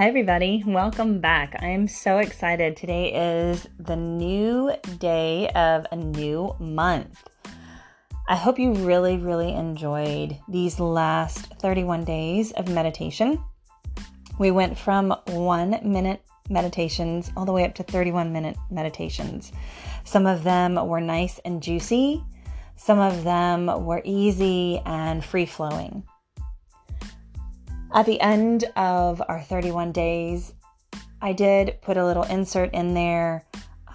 Hi, everybody. Welcome back. I am so excited. Today is the new day of a new month. I hope you really, really enjoyed these last 31 days of meditation. We went from one minute meditations all the way up to 31 minute meditations. Some of them were nice and juicy, some of them were easy and free flowing. At the end of our 31 days, I did put a little insert in there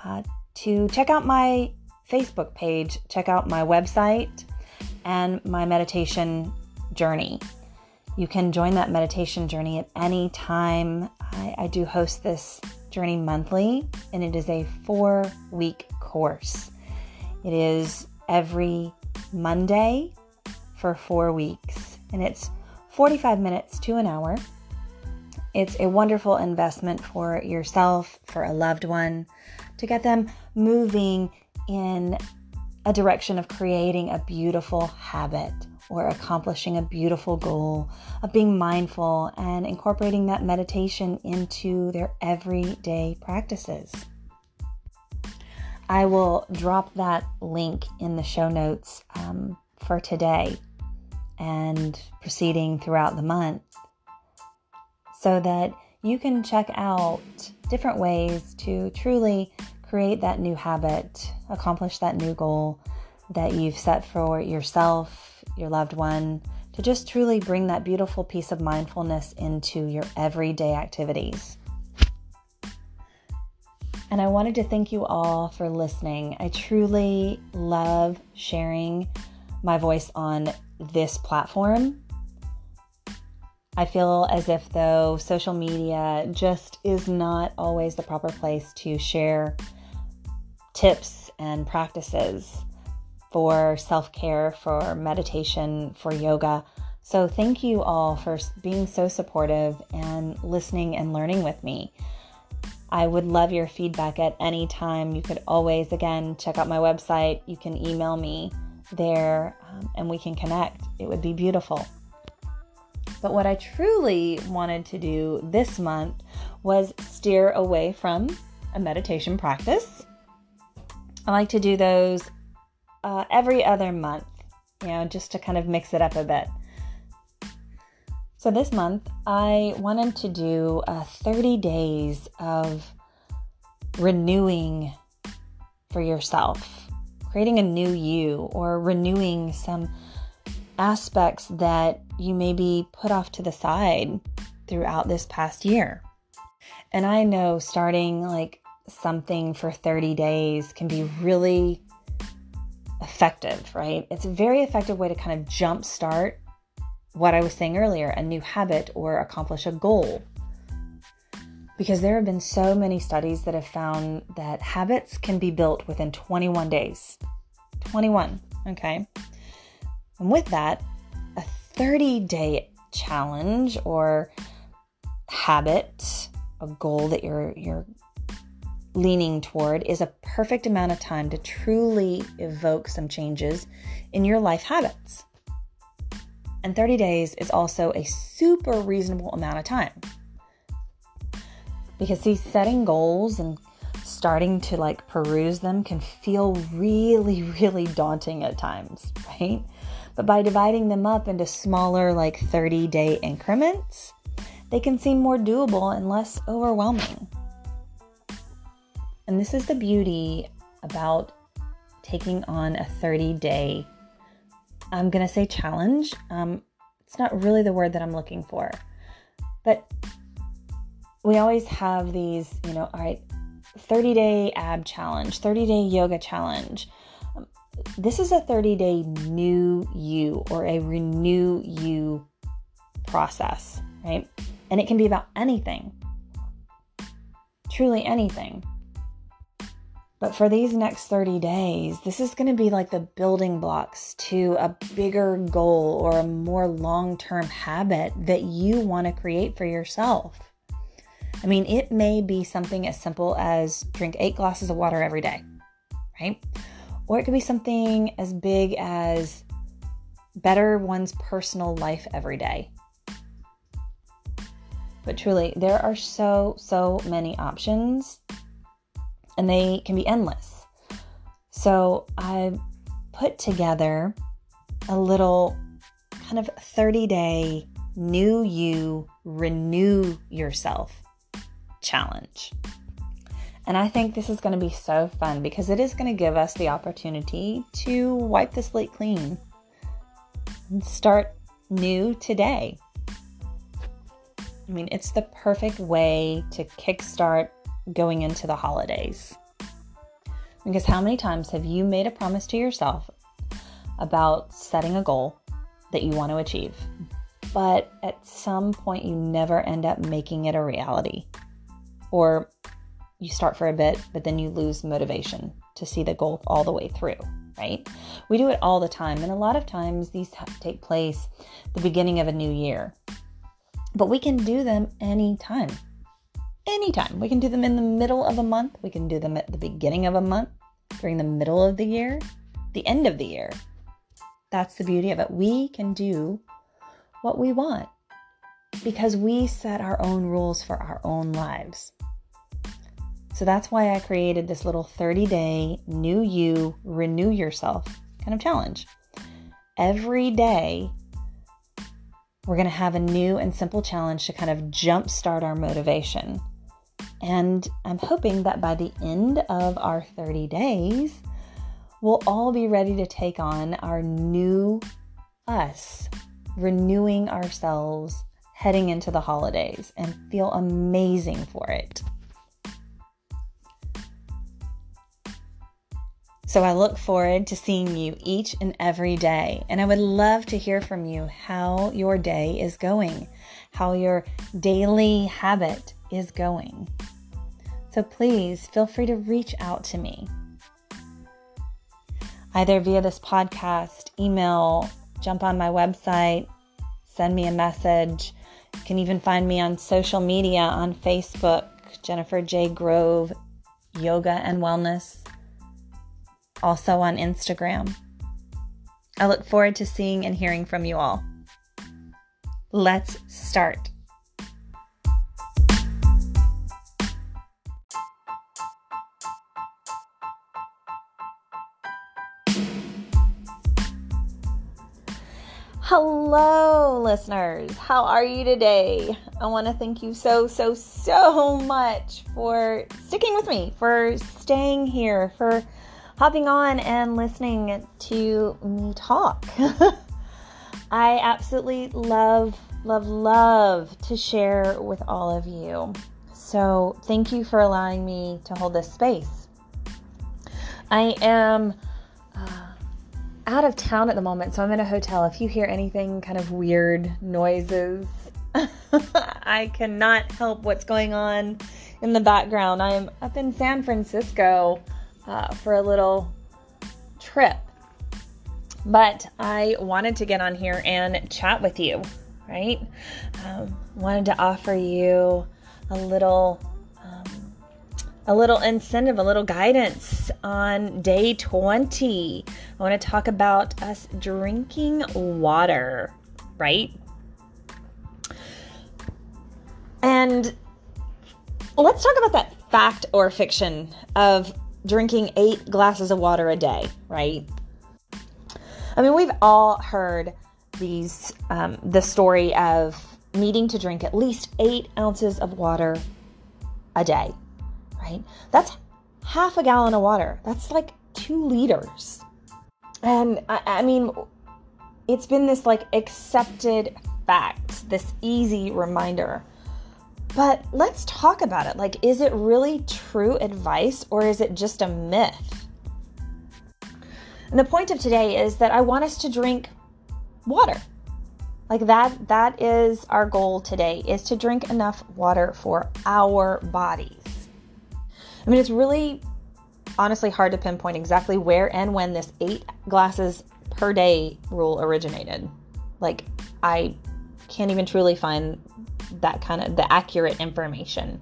uh, to check out my Facebook page, check out my website, and my meditation journey. You can join that meditation journey at any time. I, I do host this journey monthly, and it is a four week course. It is every Monday for four weeks, and it's 45 minutes to an hour. It's a wonderful investment for yourself, for a loved one, to get them moving in a direction of creating a beautiful habit or accomplishing a beautiful goal, of being mindful and incorporating that meditation into their everyday practices. I will drop that link in the show notes um, for today and proceeding throughout the month so that you can check out different ways to truly create that new habit, accomplish that new goal that you've set for yourself, your loved one, to just truly bring that beautiful piece of mindfulness into your everyday activities. And I wanted to thank you all for listening. I truly love sharing my voice on this platform. I feel as if, though, social media just is not always the proper place to share tips and practices for self care, for meditation, for yoga. So, thank you all for being so supportive and listening and learning with me. I would love your feedback at any time. You could always, again, check out my website. You can email me there um, and we can connect. It would be beautiful. But what I truly wanted to do this month was steer away from a meditation practice. I like to do those uh, every other month, you know, just to kind of mix it up a bit. So this month, I wanted to do uh, 30 days of renewing for yourself creating a new you or renewing some aspects that you maybe put off to the side throughout this past year. And I know starting like something for 30 days can be really effective, right? It's a very effective way to kind of jumpstart what I was saying earlier a new habit or accomplish a goal because there have been so many studies that have found that habits can be built within 21 days. 21, okay? And with that, a 30 day challenge or habit, a goal that you're you're leaning toward is a perfect amount of time to truly evoke some changes in your life habits. And 30 days is also a super reasonable amount of time because see setting goals and starting to like peruse them can feel really really daunting at times right? But by dividing them up into smaller like 30 day increments they can seem more doable and less overwhelming. And this is the beauty about taking on a 30 day i'm going to say challenge. Um, it's not really the word that i'm looking for. But we always have these, you know, all right, 30 day ab challenge, 30 day yoga challenge. Um, this is a 30 day new you or a renew you process, right? And it can be about anything, truly anything. But for these next 30 days, this is going to be like the building blocks to a bigger goal or a more long term habit that you want to create for yourself. I mean, it may be something as simple as drink eight glasses of water every day, right? Or it could be something as big as better one's personal life every day. But truly, there are so, so many options and they can be endless. So I put together a little kind of 30 day new you, renew yourself challenge. And I think this is going to be so fun because it is going to give us the opportunity to wipe the slate clean and start new today. I mean, it's the perfect way to kickstart going into the holidays. Because how many times have you made a promise to yourself about setting a goal that you want to achieve, but at some point you never end up making it a reality? Or you start for a bit, but then you lose motivation to see the goal all the way through, right? We do it all the time. And a lot of times these take place the beginning of a new year. But we can do them anytime. Anytime. We can do them in the middle of a month. We can do them at the beginning of a month, during the middle of the year, the end of the year. That's the beauty of it. We can do what we want because we set our own rules for our own lives. So that's why I created this little 30 day new you, renew yourself kind of challenge. Every day, we're going to have a new and simple challenge to kind of jumpstart our motivation. And I'm hoping that by the end of our 30 days, we'll all be ready to take on our new us, renewing ourselves heading into the holidays and feel amazing for it. So I look forward to seeing you each and every day. And I would love to hear from you how your day is going, how your daily habit is going. So please feel free to reach out to me. Either via this podcast, email, jump on my website, send me a message. You can even find me on social media on Facebook, Jennifer J. Grove, Yoga and Wellness also on Instagram. I look forward to seeing and hearing from you all. Let's start. Hello, listeners. How are you today? I want to thank you so, so, so much for sticking with me, for staying here, for hopping on and listening to me talk. I absolutely love, love, love to share with all of you. So, thank you for allowing me to hold this space. I am uh, out of town at the moment, so I'm in a hotel. If you hear anything kind of weird noises, I cannot help what's going on in the background. I'm up in San Francisco uh, for a little trip. But I wanted to get on here and chat with you, right? Um, wanted to offer you a little. A little incentive, a little guidance on day 20. I want to talk about us drinking water, right? And let's talk about that fact or fiction of drinking eight glasses of water a day, right? I mean, we've all heard these um, the story of needing to drink at least eight ounces of water a day, right? That's half a gallon of water. That's like two liters. And I, I mean, it's been this like accepted fact, this easy reminder but let's talk about it. Like, is it really true advice or is it just a myth? And the point of today is that I want us to drink water. Like that that is our goal today is to drink enough water for our bodies. I mean, it's really honestly hard to pinpoint exactly where and when this 8 glasses per day rule originated. Like I can't even truly find that kind of the accurate information.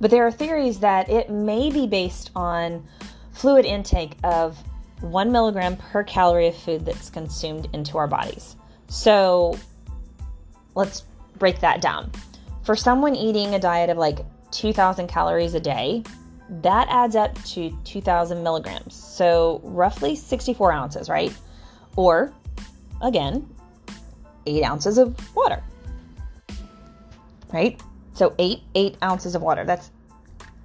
But there are theories that it may be based on fluid intake of one milligram per calorie of food that's consumed into our bodies. So let's break that down. for someone eating a diet of like 2,000 calories a day, that adds up to 2,000 milligrams. So roughly 64 ounces, right? Or again, eight ounces of water, right? So eight, eight ounces of water. That's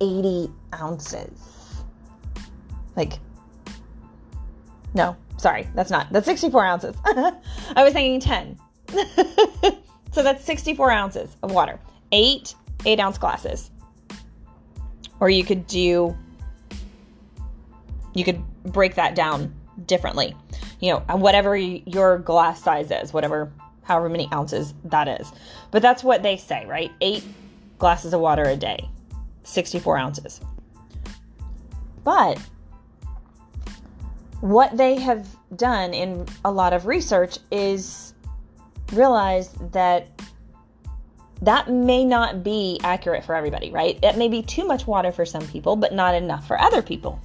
80 ounces. Like, no, sorry, that's not. That's 64 ounces. I was thinking 10. so that's 64 ounces of water. Eight eight ounce glasses. Or you could do, you could break that down differently. You know, whatever your glass size is, whatever, however many ounces that is. But that's what they say, right? Eight glasses of water a day, 64 ounces. But what they have done in a lot of research is realize that that may not be accurate for everybody, right? It may be too much water for some people, but not enough for other people.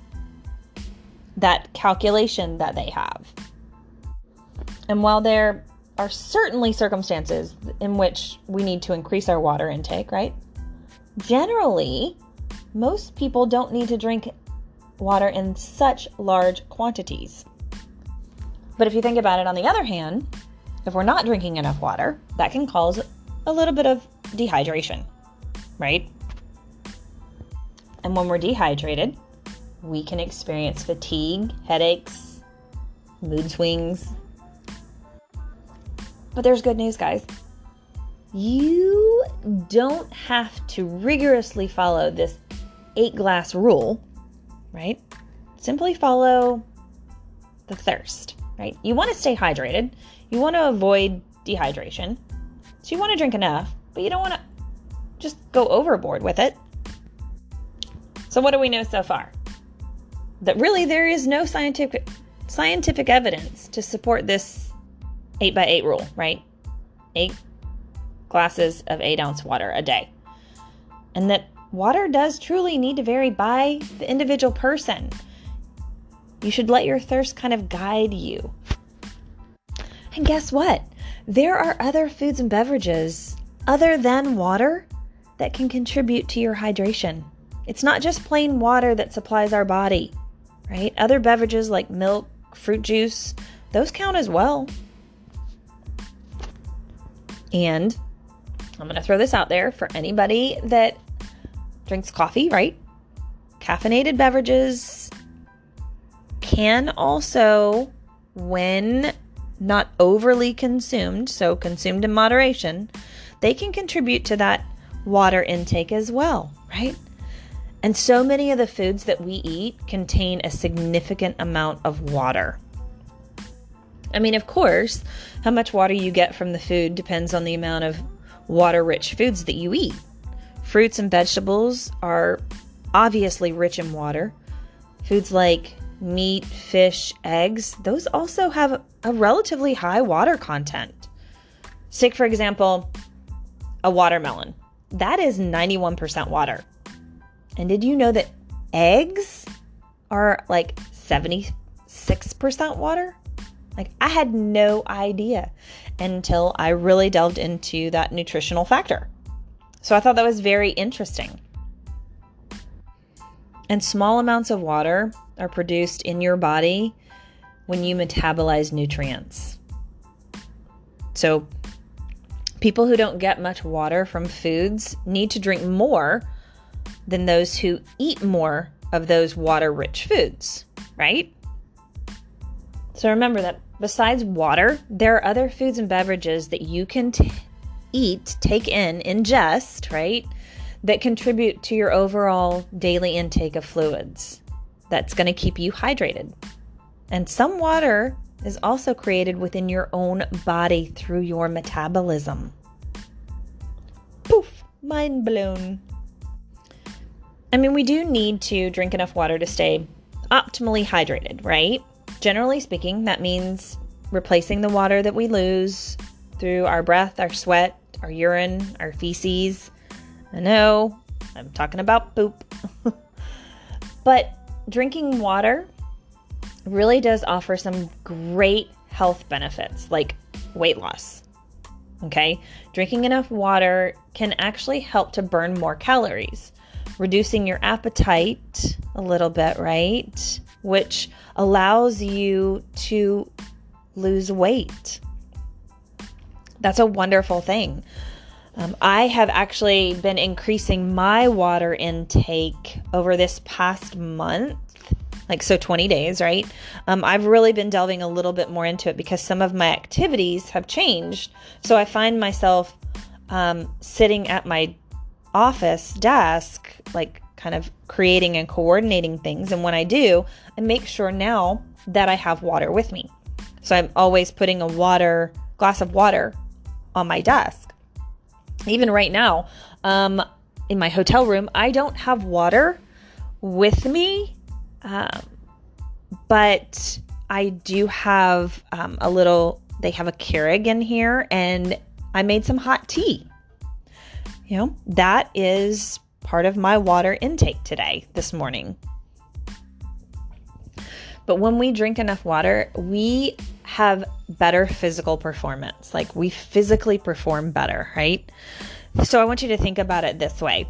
That calculation that they have. And while there are certainly circumstances in which we need to increase our water intake, right? Generally, most people don't need to drink water in such large quantities. But if you think about it on the other hand, if we're not drinking enough water, that can cause a little bit of dehydration, right? And when we're dehydrated, we can experience fatigue, headaches, mood swings. But there's good news, guys. You don't have to rigorously follow this eight glass rule, right? Simply follow the thirst, right? You want to stay hydrated, you want to avoid dehydration. So you want to drink enough, but you don't want to just go overboard with it. So what do we know so far? That really there is no scientific scientific evidence to support this 8 by 8 rule, right? 8 glasses of 8 ounce water a day. And that water does truly need to vary by the individual person. You should let your thirst kind of guide you. And guess what? There are other foods and beverages other than water that can contribute to your hydration. It's not just plain water that supplies our body, right? Other beverages like milk, fruit juice, those count as well. And I'm going to throw this out there for anybody that drinks coffee, right? Caffeinated beverages can also, when not overly consumed, so consumed in moderation, they can contribute to that water intake as well, right? And so many of the foods that we eat contain a significant amount of water. I mean, of course, how much water you get from the food depends on the amount of water rich foods that you eat. Fruits and vegetables are obviously rich in water. Foods like meat, fish, eggs, those also have a relatively high water content. Take, for example, a watermelon. That is 91% water. And did you know that eggs are like 76% water? Like, I had no idea until I really delved into that nutritional factor. So I thought that was very interesting. And small amounts of water are produced in your body when you metabolize nutrients. So, people who don't get much water from foods need to drink more than those who eat more of those water rich foods, right? So, remember that besides water, there are other foods and beverages that you can t- eat, take in, ingest, right? That contribute to your overall daily intake of fluids. That's going to keep you hydrated. And some water is also created within your own body through your metabolism. Poof, mind blown. I mean, we do need to drink enough water to stay optimally hydrated, right? Generally speaking, that means replacing the water that we lose through our breath, our sweat, our urine, our feces. I know, I'm talking about poop. but drinking water really does offer some great health benefits like weight loss, Okay, drinking enough water can actually help to burn more calories, reducing your appetite a little bit, right? Which allows you to lose weight. That's a wonderful thing. Um, I have actually been increasing my water intake over this past month like so 20 days right? Um, i've really been delving a little bit more into it because some of my activities have changed. So i find myself um, sitting at my office desk like kind of creating and coordinating things. And when i do i make sure now that i have water with me. So i'm always putting a water glass of water on my desk even right now um, in my hotel room i don't have water with me um, but I do have um, a little, they have a Keurig in here, and I made some hot tea. You know, that is part of my water intake today, this morning. But when we drink enough water, we have better physical performance. Like we physically perform better, right? So I want you to think about it this way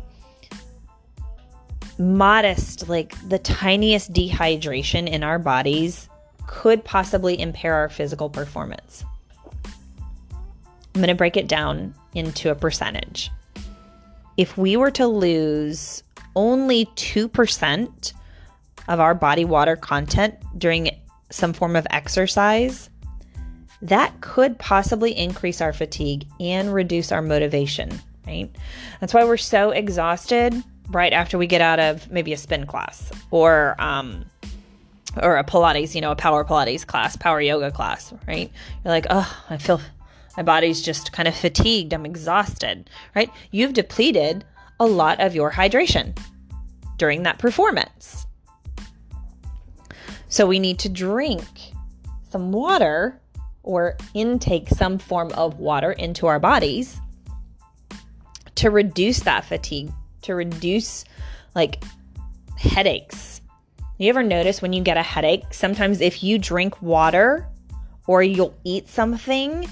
modest, like the tiniest dehydration in our bodies could possibly impair our physical performance. I'm going to break it down into a percentage. If we were to lose only 2% of our body water content during some form of exercise, that could possibly increase our fatigue and reduce our motivation, right? That's why we're so exhausted right after we get out of maybe a spin class or um, or a Pilates, you know, a power Pilates class, power yoga class, right? You're like, oh, I feel my body's just kind of fatigued. I'm exhausted, right? You've depleted a lot of your hydration during that performance. So we need to drink some water or intake some form of water into our bodies to reduce that fatigue to reduce like headaches. You ever notice when you get a headache, sometimes if you drink water or you'll eat something,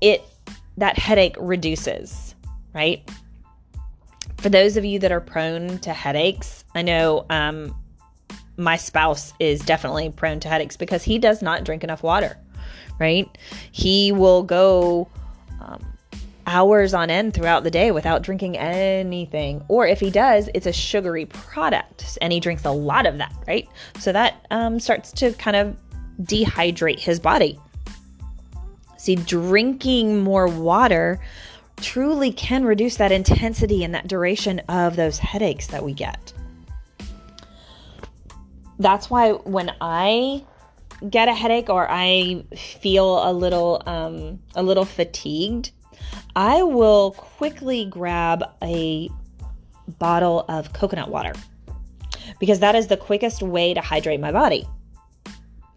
it that headache reduces, right? For those of you that are prone to headaches, I know um, my spouse is definitely prone to headaches because he does not drink enough water, right? He will go um, hours on end throughout the day without drinking anything. Or if he does, it's a sugary product and he drinks a lot of that, right? So that um, starts to kind of dehydrate his body. See, drinking more water truly can reduce that intensity and that duration of those headaches that we get. That's why when I get a headache or I feel a little um, a little fatigued, I will quickly grab a bottle of coconut water because that is the quickest way to hydrate my body.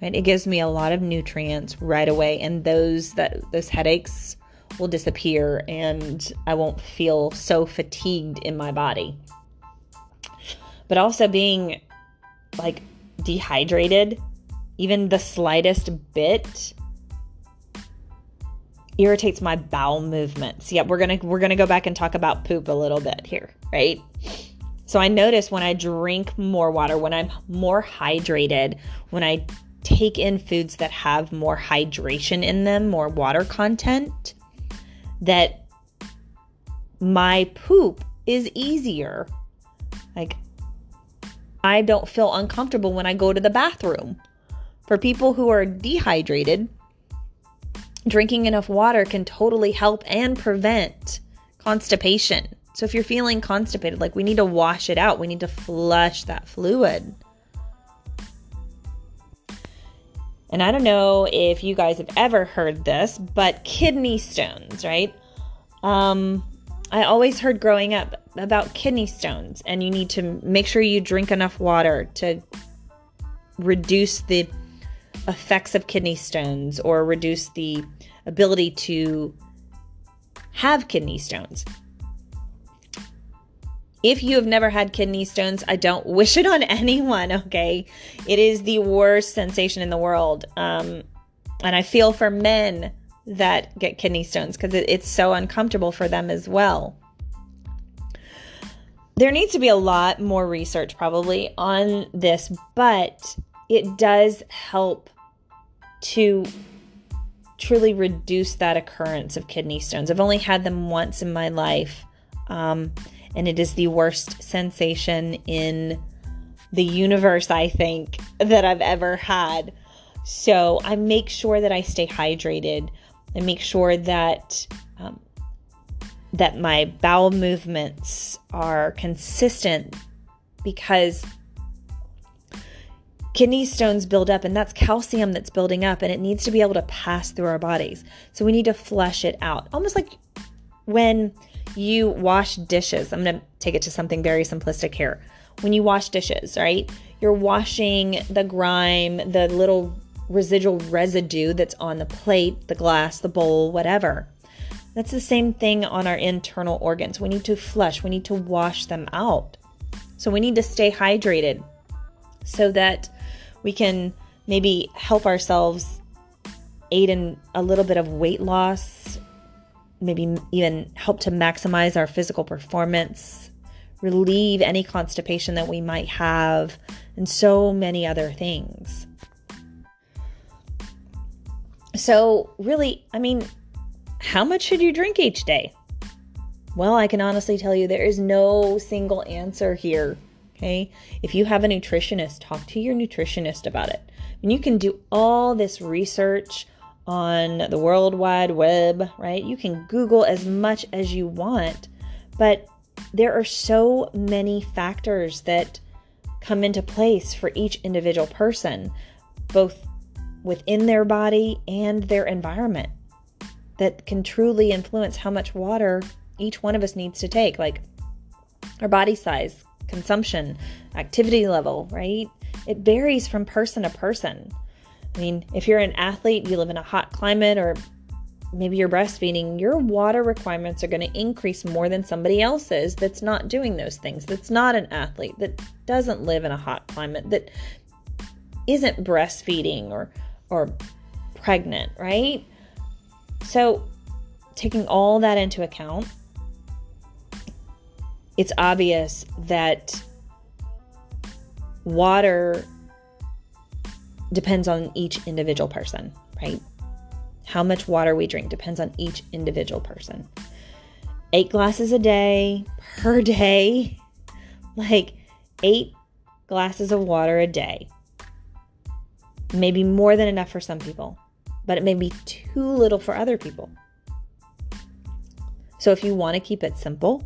Right? It gives me a lot of nutrients right away and those that those headaches will disappear and I won't feel so fatigued in my body. But also being like dehydrated, even the slightest bit irritates my bowel movements. Yeah, we're to we're to go back and talk about poop a little bit here, right? So I notice when I drink more water, when I'm more hydrated, when I take in foods that have more hydration in them, more water content, that my poop is easier. Like I don't feel uncomfortable when I go to the bathroom. For people who are dehydrated, drinking enough water can totally help and prevent constipation. So if you're feeling constipated, like we need to wash it out, we need to flush that fluid. And I don't know if you guys have ever heard this, but kidney stones, right? Um, I always heard growing up about kidney stones, and you need to make sure you drink enough water to reduce the effects of kidney stones or reduce the ability to have kidney stones. If you have never had kidney stones, I don't wish it on anyone, okay? It is the worst sensation in the world. Um, and I feel for men that get kidney stones because it, it's so uncomfortable for them as well. There needs to be a lot more research probably on this, but it does help to truly reduce that occurrence of kidney stones. I've only had them once in my life, um, and it is the worst sensation in the universe, I think, that I've ever had. So I make sure that I stay hydrated. I make sure that that my bowel movements are consistent because kidney stones build up and that's calcium that's building up and it needs to be able to pass through our bodies. So we need to flush it out. Almost like when you wash dishes. I'm going to take it to something very simplistic here. When you wash dishes, right? You're washing the grime, the little residual residue that's on the plate, the glass, the bowl, whatever. That's the same thing on our internal organs. We need to flush, we need to wash them out. So we need to stay hydrated so that we can maybe help ourselves aid in a little bit of weight loss, maybe even help to maximize our physical performance, relieve any constipation that we might have, and so many other things. So, really, I mean, how much should you drink each day? Well, I can honestly tell you there is no single answer here. Okay. If you have a nutritionist, talk to your nutritionist about it. And you can do all this research on the World Wide Web, right? You can Google as much as you want, but there are so many factors that come into place for each individual person, both within their body and their environment, that can truly influence how much water each one of us needs to take, like our body size, consumption, activity level, right? It varies from person to person. I mean, if you're an athlete, you live in a hot climate, or maybe you're breastfeeding, your water requirements are going to increase more than somebody else's that's not doing those things, that's not an athlete, that doesn't live in a hot climate, that isn't breastfeeding or or pregnant, right? So, taking all that into account, it's obvious that water depends on each individual person, right? How much water we drink depends on each individual person. Eight glasses a day per day, like eight glasses of water a day. Maybe more than enough for some people, but it may be too little for other people. So if you want to keep it simple,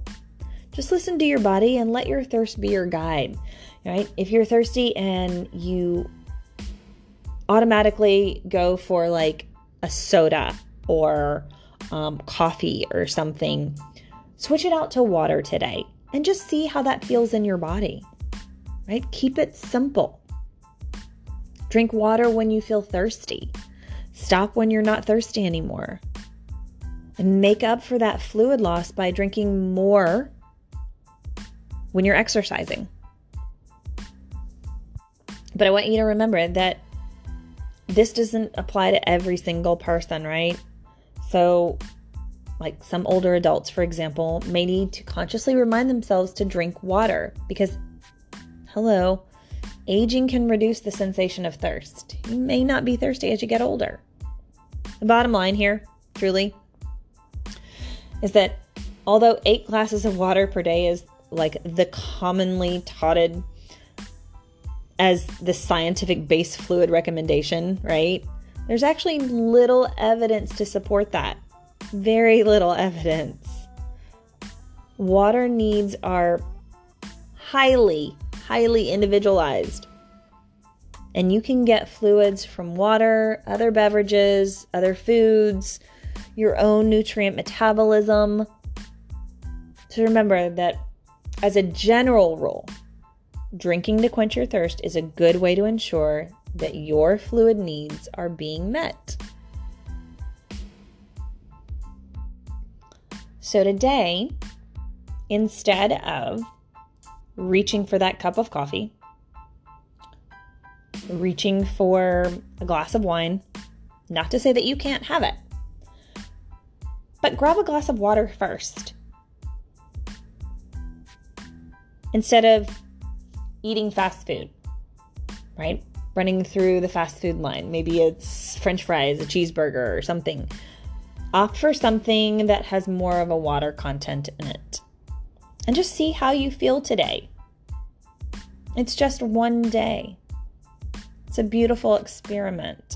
just listen to your body and let your thirst be your guide. Right? If you're thirsty and you automatically go for like a soda or um, coffee or something, switch it out to water today and just see how that feels in your body. Right? Keep it simple. Drink water when you feel thirsty. Stop when you're not thirsty anymore. And make up for that fluid loss by drinking more when you're exercising. But I want you to remember that this doesn't apply to every single person, right? So, like some older adults, for example, may need to consciously remind themselves to drink water because, hello, aging can reduce the sensation of thirst. You may not be thirsty as you get older. The bottom line here, truly, is that although eight glasses of water per day is like the commonly touted as the scientific base fluid recommendation, right? There's actually little evidence to support that. Very little evidence. Water needs are highly, highly individualized. And you can get fluids from water, other beverages, other foods, your own nutrient metabolism. So remember that as a general rule, drinking to quench your thirst is a good way to ensure that your fluid needs are being met. So today, instead of reaching for that cup of coffee, reaching for a glass of wine, not to say that you can't have it, But grab a glass of water first. Instead of eating fast food, right? Running through the fast food line. Maybe it's french fries, a cheeseburger, or something. Opt for something that has more of a water content in it. And just see how you feel today. It's just one day. It's a beautiful experiment.